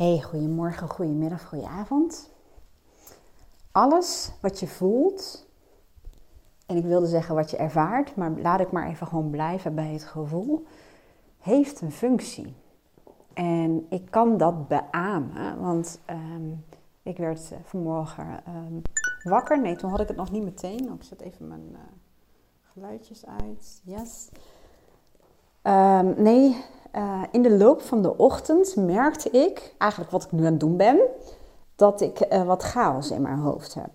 Hey, goedemorgen, goedemiddag, goedenavond. Alles wat je voelt, en ik wilde zeggen wat je ervaart, maar laat ik maar even gewoon blijven bij het gevoel, heeft een functie. En ik kan dat beamen, want ehm, ik werd eh, vanmorgen um, wakker. Nee, toen had ik het nog niet meteen. Oh, ik zet even mijn uh, geluidjes uit. Yes. Um, nee, uh, in de loop van de ochtend merkte ik, eigenlijk wat ik nu aan het doen ben, dat ik uh, wat chaos in mijn hoofd heb.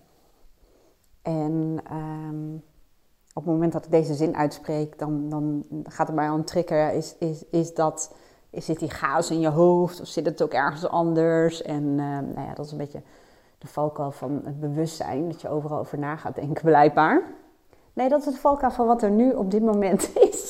En um, op het moment dat ik deze zin uitspreek, dan, dan gaat het mij al een trigger. Is, is, is dat, is, zit die chaos in je hoofd of zit het ook ergens anders? En uh, nou ja, dat is een beetje de valkuil van het bewustzijn, dat je overal over na gaat denken, blijkbaar. Nee, dat is het valkuil van wat er nu op dit moment is.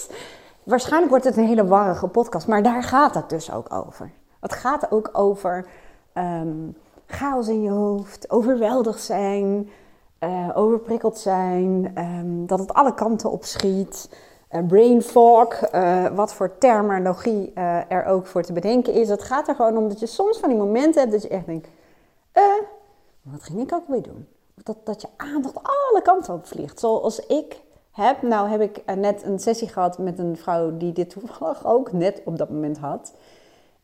Waarschijnlijk wordt het een hele warrige podcast, maar daar gaat het dus ook over. Het gaat ook over um, chaos in je hoofd, overweldigd zijn, uh, overprikkeld zijn, um, dat het alle kanten op schiet. Uh, brain fog, uh, wat voor terminologie er ook voor te bedenken is. Het gaat er gewoon om dat je soms van die momenten hebt dat je echt denkt, eh, wat ging ik ook weer doen? Dat, dat je aandacht alle kanten op vliegt. Zoals ik heb. Nou heb ik eh, net een sessie gehad met een vrouw die dit toevallig ook net op dat moment had.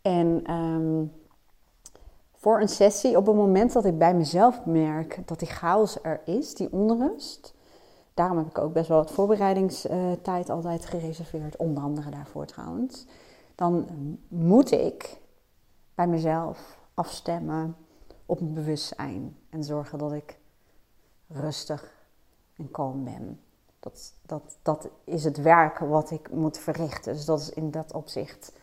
En um, voor een sessie, op het moment dat ik bij mezelf merk dat die chaos er is, die onrust. Daarom heb ik ook best wel wat voorbereidingstijd altijd gereserveerd, onder andere daarvoor trouwens. Dan moet ik bij mezelf afstemmen op mijn bewustzijn en zorgen dat ik rustig en kalm ben. Dat, dat, dat is het werk wat ik moet verrichten. Dus dat is in dat opzicht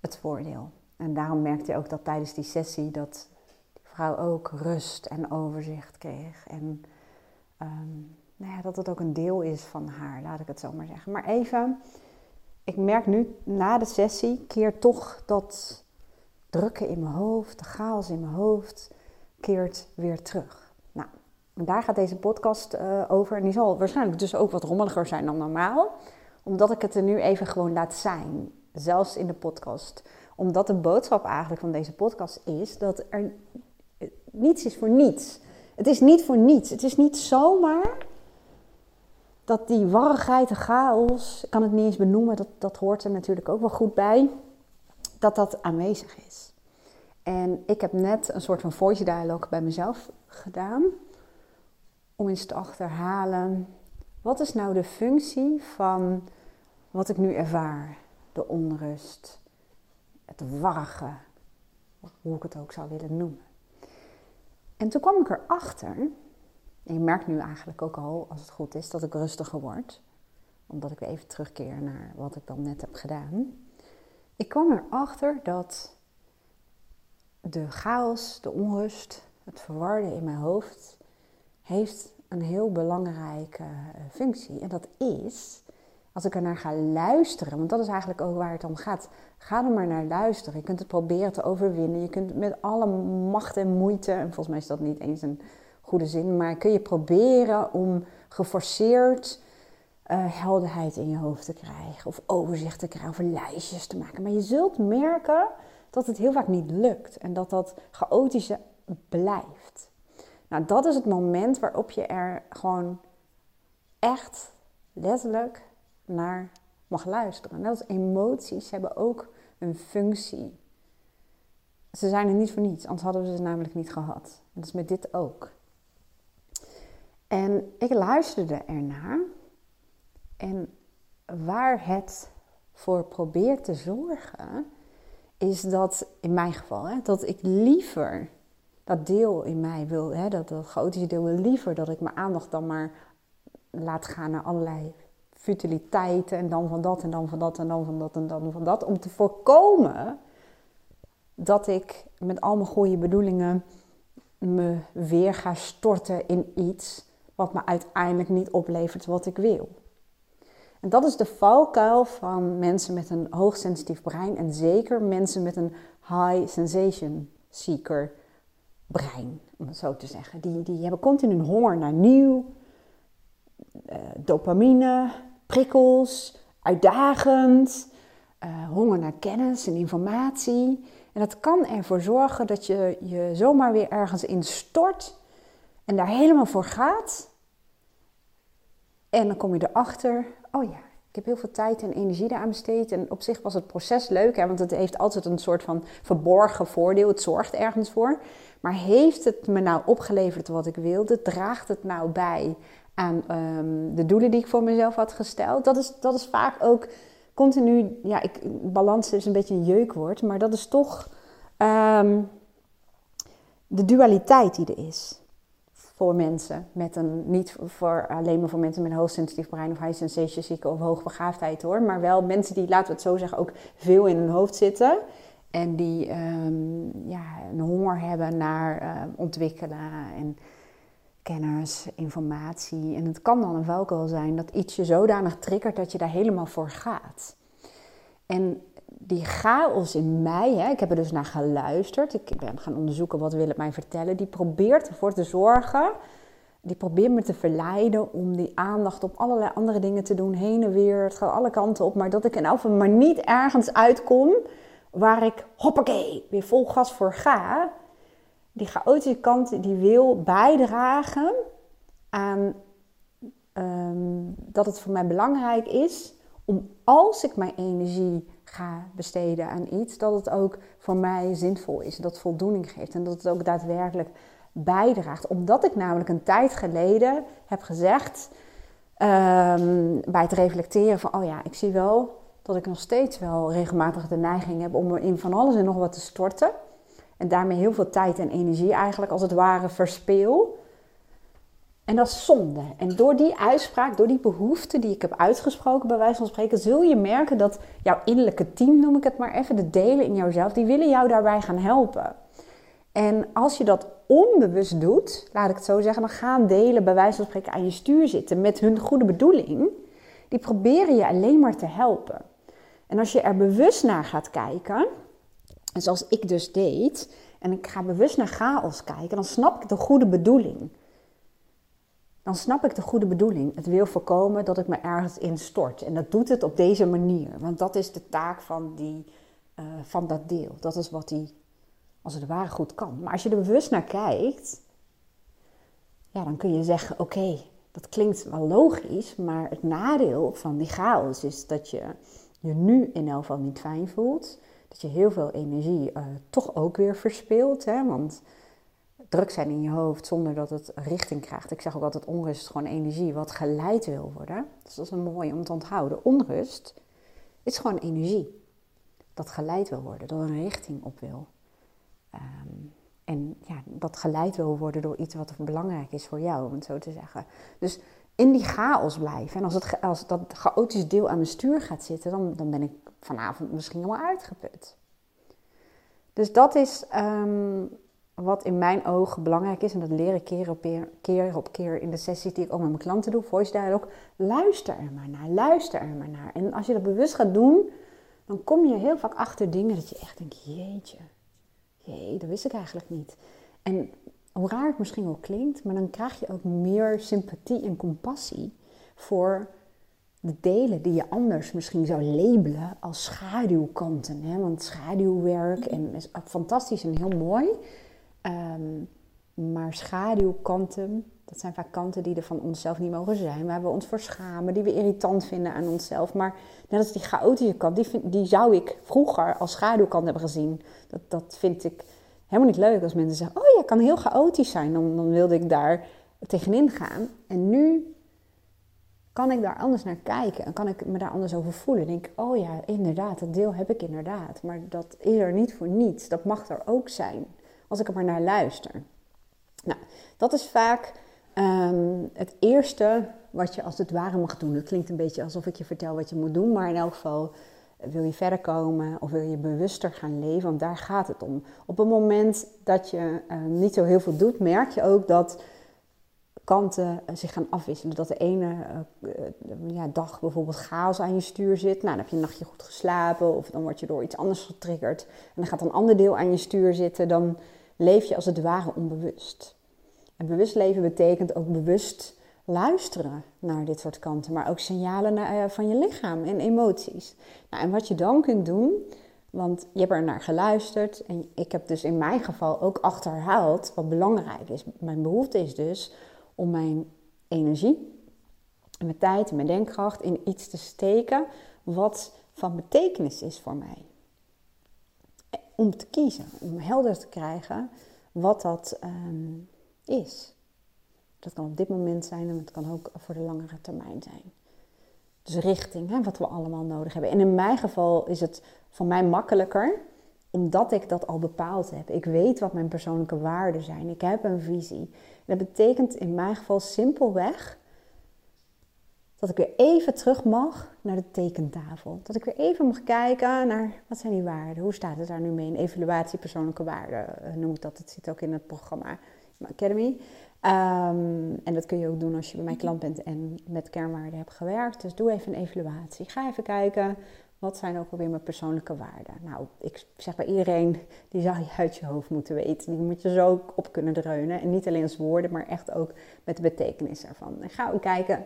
het voordeel. En daarom merkte je ook dat tijdens die sessie dat die vrouw ook rust en overzicht kreeg. En um, nou ja, dat het ook een deel is van haar, laat ik het zo maar zeggen. Maar even, ik merk nu na de sessie keert toch dat drukken in mijn hoofd, de chaos in mijn hoofd, keert weer terug. Daar gaat deze podcast uh, over. En die zal waarschijnlijk dus ook wat rommeliger zijn dan normaal. Omdat ik het er nu even gewoon laat zijn. Zelfs in de podcast. Omdat de boodschap eigenlijk van deze podcast is dat er niets is voor niets. Het is niet voor niets. Het is niet zomaar dat die warrigheid, de chaos, ik kan het niet eens benoemen, dat, dat hoort er natuurlijk ook wel goed bij, dat dat aanwezig is. En ik heb net een soort van voice dialogue bij mezelf gedaan om eens te achterhalen, wat is nou de functie van wat ik nu ervaar? De onrust, het warge, hoe ik het ook zou willen noemen. En toen kwam ik erachter, en je merkt nu eigenlijk ook al, als het goed is, dat ik rustiger word, omdat ik even terugkeer naar wat ik dan net heb gedaan. Ik kwam erachter dat de chaos, de onrust, het verwarde in mijn hoofd heeft een heel belangrijke eh, functie. En dat is, als ik er naar ga luisteren, want dat is eigenlijk ook waar het om gaat. Ga er maar naar luisteren. Je kunt het proberen te overwinnen. Je kunt met alle macht en moeite, en volgens mij is dat niet eens een goede zin, maar kun je proberen om geforceerd uh, helderheid in je hoofd te krijgen, of overzicht te krijgen, of lijstjes te maken. Maar je zult merken dat het heel vaak niet lukt en dat dat chaotische blijft. Nou, dat is het moment waarop je er gewoon echt letterlijk naar mag luisteren. Net als emoties hebben ook een functie. Ze zijn er niet voor niets, anders hadden we ze namelijk niet gehad. En dat is met dit ook. En ik luisterde ernaar. En waar het voor probeert te zorgen, is dat in mijn geval, hè, dat ik liever dat deel in mij wil, hè, dat, dat chaotische deel wil liever dat ik mijn aandacht dan maar laat gaan naar allerlei futiliteiten en dan van dat en dan van dat en dan van dat en dan van dat. Om te voorkomen dat ik met al mijn goede bedoelingen me weer ga storten in iets wat me uiteindelijk niet oplevert wat ik wil. En dat is de valkuil van mensen met een hoogsensitief brein en zeker mensen met een high sensation seeker brein, om het zo te zeggen. Die, die hebben continu een honger naar nieuw, uh, dopamine, prikkels, uitdagend. uh, honger naar kennis en informatie. En dat kan ervoor zorgen dat je je zomaar weer ergens instort en daar helemaal voor gaat. En dan kom je erachter, oh ja, ik heb heel veel tijd en energie daaraan besteed. En op zich was het proces leuk, hè, want het heeft altijd een soort van verborgen voordeel. Het zorgt ergens voor. Maar heeft het me nou opgeleverd wat ik wilde? Draagt het nou bij aan ehm, de doelen die ik voor mezelf had gesteld? Dat is, dat is vaak ook continu, ja, ik, balans is een beetje een jeukwoord, maar dat is toch ehm, de dualiteit die er is voor mensen met een, niet voor alleen maar voor mensen met een hoogsensitief brein of high sensation zieken of hoogbegaafdheid hoor, maar wel mensen die, laten we het zo zeggen, ook veel in hun hoofd zitten en die um, ja, een honger hebben naar uh, ontwikkelen en kennis, informatie. En het kan dan een valkuil zijn dat iets je zodanig triggert dat je daar helemaal voor gaat. En die chaos in mij, hè, ik heb er dus naar geluisterd, ik ben gaan onderzoeken wat wil het mij vertellen, die probeert ervoor te zorgen, die probeert me te verleiden om die aandacht op allerlei andere dingen te doen, heen en weer, het gaat alle kanten op, maar dat ik in elk geval maar niet ergens uitkom waar ik, hoppakee, weer vol gas voor ga, die chaotische kant die wil bijdragen aan ehm, dat het voor mij belangrijk is om als ik mijn energie ga besteden aan iets, dat het ook voor mij zinvol is, dat voldoening geeft en dat het ook daadwerkelijk bijdraagt. Omdat ik namelijk een tijd geleden heb gezegd ehm, bij het reflecteren van, oh ja, ik zie wel dat ik nog steeds wel regelmatig de neiging heb om in van alles en nog wat te storten. En daarmee heel veel tijd en energie eigenlijk als het ware verspeel. En dat is zonde. En door die uitspraak, door die behoefte die ik heb uitgesproken, bij wijze van spreken, zul je merken dat jouw innerlijke team, noem ik het maar even, de delen in jouzelf, die willen jou daarbij gaan helpen. En als je dat onbewust doet, laat ik het zo zeggen, dan gaan delen bij wijze van spreken aan je stuur zitten met hun goede bedoeling. Die proberen je alleen maar te helpen. En als je er bewust naar gaat kijken, en zoals ik dus deed, en ik ga bewust naar chaos kijken, dan snap ik de goede bedoeling. Dan snap ik de goede bedoeling. Het wil voorkomen dat ik me ergens instort. En dat doet het op deze manier. Want dat is de taak van, die, uh, van dat deel. Dat is wat hij, als het ware, goed kan. Maar als je er bewust naar kijkt, ja, dan kun je zeggen: oké, dat klinkt wel logisch. Maar het nadeel van die chaos is dat je je nu in elk geval niet fijn voelt dat je heel veel energie uh, toch ook weer verspeelt. Hè? Want druk zijn in je hoofd zonder dat het richting krijgt. Ik zeg ook altijd onrust is gewoon energie wat geleid wil worden. Dus dat is een mooi om te onthouden. Onrust is gewoon energie dat geleid wil worden, dat een richting op wil. Um, en ja, dat geleid wil worden door iets wat belangrijk is voor jou, om het zo te zeggen. Dus in die chaos blijven. En als, het, als dat chaotische deel aan mijn stuur gaat zitten, dan, dan ben ik vanavond misschien helemaal uitgeput. Dus dat is um, wat in mijn ogen belangrijk is. En dat leer ik keer op keer, op keer in de sessies die ik ook met mijn klanten doe. Voice dialogue. Luister er maar naar. Luister er maar naar. En als je dat bewust gaat doen, dan kom je heel vaak achter dingen dat je echt denkt, jeetje. Jee, dat wist ik eigenlijk niet. En hoe raar het misschien wel klinkt, maar dan krijg je ook meer sympathie en compassie voor de delen die je anders misschien zou labelen als schaduwkanten. Hè? Want schaduwwerk is fantastisch en heel mooi. Um, maar schaduwkanten, dat zijn vaak kanten die er van onszelf niet mogen zijn. Waar we ons voor schamen, die we irritant vinden aan onszelf. Maar net als die chaotische kant, die, die zou ik vroeger als schaduwkant hebben gezien. Dat, dat vind ik helemaal niet leuk als mensen zeggen: Oh ja, kan heel chaotisch zijn. Dan, wilde ik daar tegenin gaan. En nu kan ik daar anders naar kijken en kan ik me daar anders over voelen. denk oh ja, inderdaad, dat deel heb ik inderdaad. Maar dat is er niet voor niets. Dat mag er ook zijn, als ik er maar naar luister. Nou, dat is vaak ehm, het eerste wat je als het ware mag doen. Het klinkt een beetje alsof ik je vertel wat je moet doen, maar in elk geval wil je verder komen of wil je bewuster gaan leven, want daar gaat het om. Op het moment dat je ehm, niet zo heel veel doet, merk je ook dat kanten eh, zich gaan afwisselen. Dat de ene uh, ja, dag bijvoorbeeld chaos aan je stuur zit. Nou, dan heb je een nachtje goed geslapen of dan word je door iets anders getriggerd. En dan gaat een ander deel aan je stuur zitten. Dan leef je als het ware onbewust. En bewust leven betekent ook bewust luisteren naar dit soort kanten, maar ook signalen naar, van je lichaam en emoties. Nou, en wat je dan kunt doen, want je hebt er naar geluisterd en ik heb dus in mijn geval ook achterhaald wat belangrijk is. Mijn behoefte is dus om mijn energie, mijn tijd en mijn denkkracht in iets te steken wat van betekenis is voor mij. Om te kiezen, om helder te krijgen wat dat ehm, is. Dat kan op dit moment zijn en het kan ook voor de langere termijn zijn. Dus richting, hè, wat we allemaal nodig hebben. En in mijn geval is het voor mij makkelijker, omdat ik dat al bepaald heb. Ik weet wat mijn persoonlijke waarden zijn. Ik heb een visie. dat betekent in mijn geval simpelweg dat ik weer even terug mag naar de tekentafel. Dat ik weer even mag kijken naar wat zijn die waarden? Hoe staat het daar nu mee? Een evaluatie persoonlijke waarden eh, noem ik dat. Het zit ook in het programma Academy. Ehm, en dat kun je ook doen als je bij mijn klant bent en met kernwaarden hebt gewerkt. Dus doe even een evaluatie. Ga even kijken, wat zijn ook alweer mijn persoonlijke waarden? Nou, ik zeg bij iedereen, die zou je uit je hoofd moeten weten. Die moet je zo op kunnen dreunen. En niet alleen als woorden, maar echt ook met de betekenis ervan. En ga ook kijken,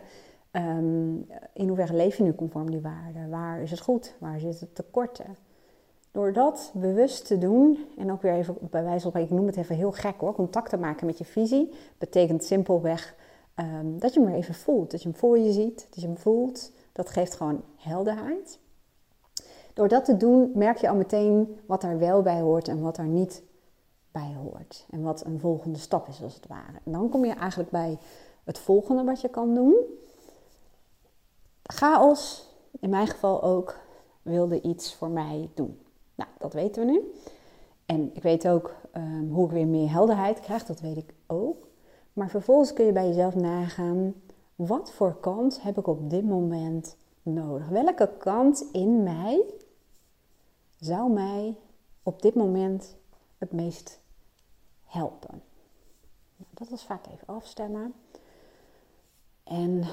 ehm, in hoeverre leef je nu conform die waarden? Waar is het goed? Waar zitten tekorten? Door dat bewust te doen en ook weer even bij wijze van, ik noem het even heel gek hoor, contact te maken met je visie, betekent simpelweg um, dat je hem maar even voelt. Dat je hem voor je ziet, dat je hem voelt. Dat geeft gewoon helderheid. Door dat te doen merk je al meteen wat er wel bij hoort en wat er niet bij hoort. En wat een volgende stap is als het ware. En dan kom je eigenlijk bij het volgende wat je kan doen. Chaos, in mijn geval ook, wilde iets voor mij doen. Nou, dat weten we nu. En ik weet ook um, hoe ik weer meer helderheid krijg, dat weet ik ook. Maar vervolgens kun je bij jezelf nagaan, wat voor kant heb ik op dit moment nodig? Welke kant in mij zou mij op dit moment het meest helpen? Nou, dat is vaak even afstemmen. En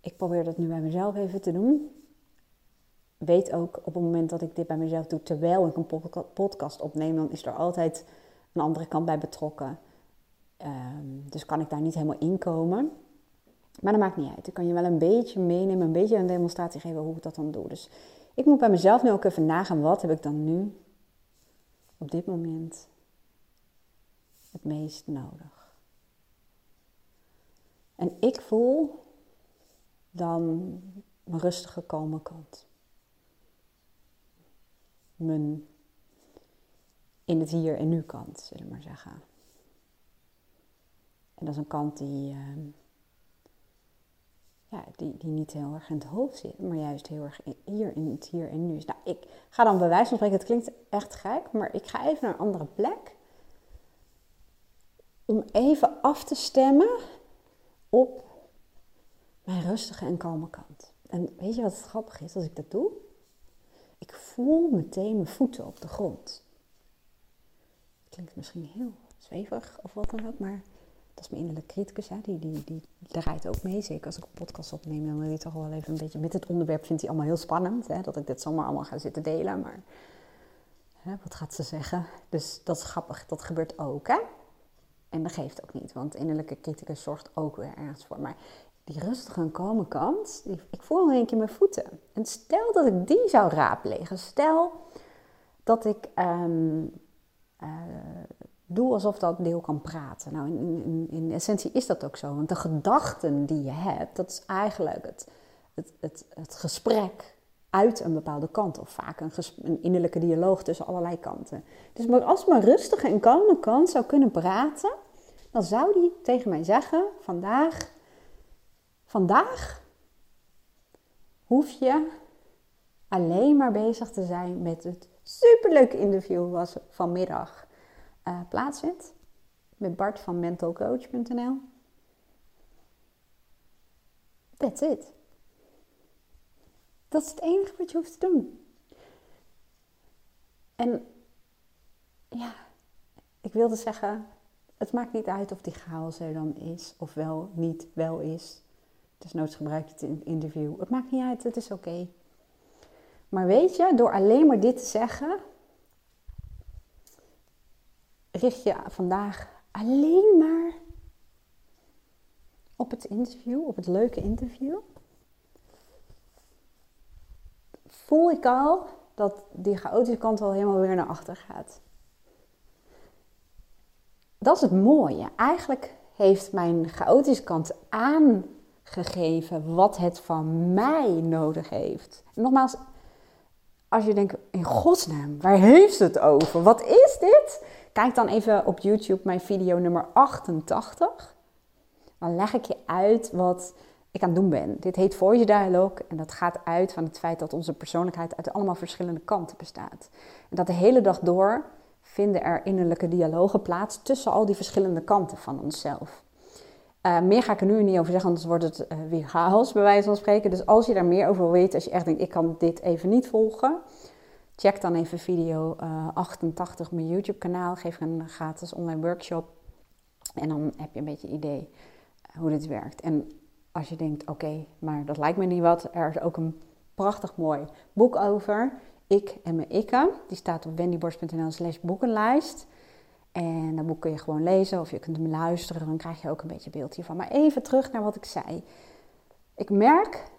ik probeer dat nu bij mezelf even te doen weet ook op het moment dat ik dit bij mezelf doe, terwijl ik een podcast opneem, dan is er altijd een andere kant bij betrokken. Ehm, dus kan ik daar niet helemaal inkomen. Maar dat maakt niet uit. Ik kan je wel een beetje meenemen, een beetje een demonstratie geven hoe ik dat dan doe. Dus ik moet bij mezelf nu ook even nagaan, wat heb ik dan nu op dit moment het meest nodig. En ik voel dan mijn rustige komen kant mijn in het hier en nu kant, zullen we maar zeggen. En dat is een kant die, ehm, ja, die, die niet heel erg in het hoofd zit, maar juist heel erg hier in het hier en nu is. Nou, ik ga dan bij wijze van spreken, het klinkt echt gek, maar ik ga even naar een andere plek. Om even af te stemmen op mijn rustige en kalme kant. En weet je wat het grappig is als ik dat doe? Ik voel meteen mijn voeten op de grond. Klinkt misschien heel zweverig of wat dan ook, maar dat is mijn innerlijke criticus. Hè? Die, die, die draait ook mee. Zeker als ik een podcast opneem, dan wil je toch wel even een beetje met het onderwerp. Vindt hij allemaal heel spannend, hè? dat ik dit zomaar allemaal ga zitten delen. Maar hè, wat gaat ze zeggen? Dus dat is grappig, dat gebeurt ook. Hè? En dat geeft ook niet, want innerlijke criticus zorgt ook weer ergens voor. Maar die rustige en kalme kant, ik voel in één keer mijn voeten. En stel dat ik die zou raadplegen, stel dat ik ehm, eh, doe alsof dat deel kan praten. Nou, in, in, essentie is dat ook zo, want de gedachten die je hebt, dat is eigenlijk het, het, het, het gesprek uit een bepaalde kant, of vaak een, een, innerlijke dialoog tussen allerlei kanten. Dus maar als mijn rustige en kalme kant zou kunnen praten, dan zou die tegen mij zeggen: vandaag Vandaag hoef je alleen maar bezig te zijn met het superleuke interview wat vanmiddag uh, plaatsvindt. Met Bart van mentalcoach.nl. That's it. Dat is het enige wat je hoeft te doen. En ja, ik wilde zeggen, het maakt niet uit of die chaos er dan is of wel niet wel is. Dus noods gebruik je het in interview. Het maakt niet uit, het is oké. Maar weet je, door alleen maar dit te zeggen, richt je vandaag alleen maar op het interview, op het leuke interview, voel ik al dat die chaotische kant al helemaal weer naar achter gaat. Dat is het mooie. Eigenlijk heeft mijn chaotische kant aangegeven wat het van mij nodig heeft. nogmaals, als je denkt, in godsnaam, waar heeft het over? Wat is dit? Kijk dan even op YouTube mijn video nummer 88. Dan leg ik je uit wat ik aan het doen ben. Dit heet Voice Dialogue en dat gaat uit van het feit dat onze persoonlijkheid uit allemaal verschillende kanten bestaat. En dat de hele dag door vinden er innerlijke dialogen plaats tussen al die verschillende kanten van onszelf. Uh, meer ga ik er nu niet over zeggen, anders wordt het uh, weer chaos, bij wijze van spreken. Dus als je daar meer over weten, als je echt denkt, ik kan dit even niet volgen, check dan even video uh, 88 op mijn YouTube-kanaal. Geef een gratis online workshop. En dan heb je een beetje idee hoe dit werkt. En als je denkt, oké, maar dat lijkt me niet wat, er is ook een prachtig mooi boek over. Ik en mijn ikke. Die staat op wendyborst.nl slash boekenlijst. En dat boek kun je gewoon lezen of je kunt hem luisteren. Dan krijg je ook een beetje beeld hiervan. Maar even terug naar wat ik zei. Ik merk,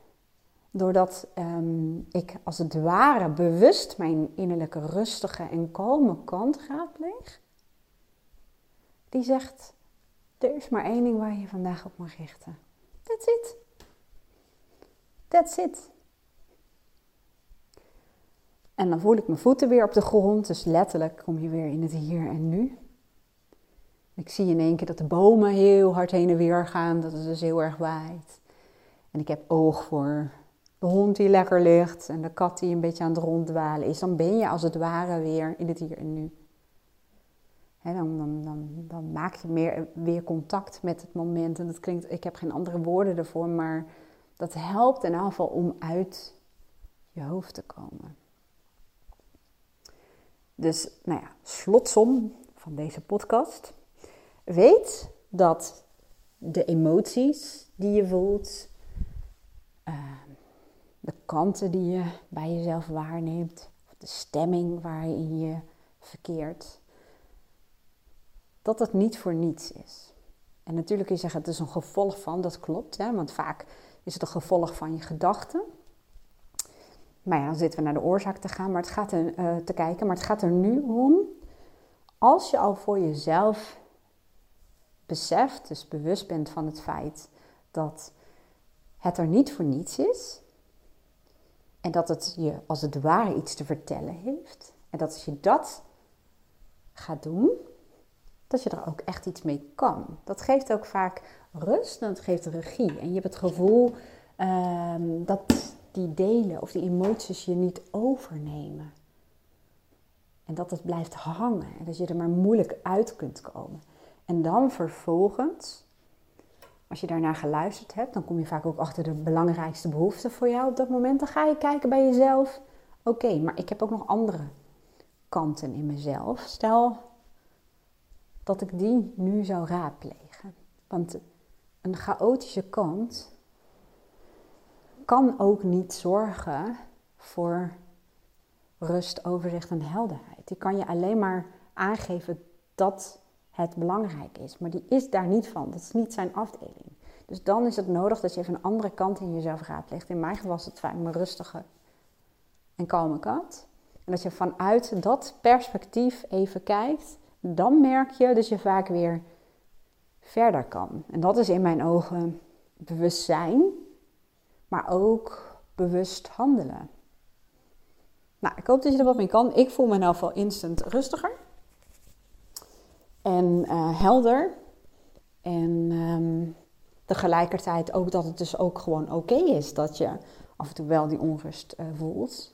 doordat um, ik als het ware bewust mijn innerlijke rustige en kalme kant raadpleeg. Die zegt, er is maar één ding waar je vandaag op mag richten. That's it. That's it. En dan voel ik mijn voeten weer op de grond. Dus letterlijk kom je weer in het hier en nu. Ik zie in één keer dat de bomen heel hard heen en weer gaan. Dat het dus heel erg waait. En ik heb oog voor de hond die lekker ligt. En de kat die een beetje aan het ronddwalen is. Dan ben je als het ware weer in het hier en nu. dan, dan, dan, dan, maak je meer, weer contact met het moment. En dat klinkt, ik heb geen andere woorden ervoor, maar dat helpt in geval om uit je hoofd te komen. Dus, nou ja, slotsom van deze podcast. Weet dat de emoties die je voelt, ehm, de kanten die je bij jezelf waarneemt, de stemming waarin je verkeert, dat het niet voor niets is. En natuurlijk kun je zeggen, het is een gevolg van, dat klopt, hè, want vaak is het een gevolg van je gedachten. Maar ja, dan zitten we naar de oorzaak te gaan, maar het gaat er, uh, te kijken. Maar het gaat er nu om, als je al voor jezelf beseft, dus bewust bent van het feit dat het er niet voor niets is. En dat het je als het ware iets te vertellen heeft. En dat als je dat gaat doen, dat je er ook echt iets mee kan. Dat geeft ook vaak rust en dat geeft regie. En je hebt het gevoel um, dat die delen of die emoties je niet overnemen. En dat het blijft hangen en dat je er maar moeilijk uit kunt komen. En dan vervolgens, als je daarnaar geluisterd hebt, dan kom je vaak ook achter de belangrijkste behoeften voor jou op dat moment. Dan ga je kijken bij jezelf, oké, maar ik heb ook nog andere kanten in mezelf. Stel dat ik die nu zou raadplegen. Want een chaotische kant kan ook niet zorgen voor rust, overzicht en helderheid. Die kan je alleen maar aangeven dat het belangrijk is. Maar die is daar niet van. Dat is niet zijn afdeling. Dus dan is het nodig dat je even een andere kant in jezelf raadlegt. In mijn geval was het vaak mijn rustige en kalme kant. En dat je vanuit dat perspectief even kijkt, dan merk je dat je vaak weer verder kan. En dat is in mijn ogen bewustzijn maar ook bewust handelen. Nou, ik hoop dat je er wat mee kan. Ik voel me in ieder instant rustiger en uh, helder. En um, tegelijkertijd ook dat het dus ook gewoon oké is dat je af en toe wel die onrust uh, voelt.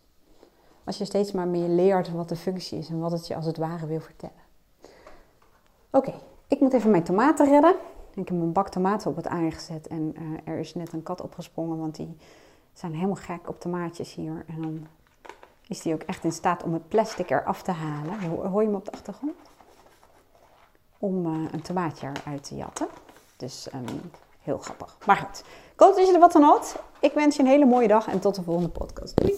Als je steeds maar meer leert wat de functie is en wat het je als het ware wil vertellen. Oké, ik moet even mijn tomaten redden. Ik heb een bak tomaten op het aarde gezet en uh, er is net een kat opgesprongen, want die zijn helemaal gek op tomaatjes hier. En dan is die ook echt in staat om het plastic eraf te halen. Hoor je hem op de achtergrond? Om uh, een tomaatje eruit te jatten. Dus um, heel grappig. Maar goed, ik hoop dat je er wat aan had. Ik wens je een hele mooie dag en tot de volgende podcast. Doei!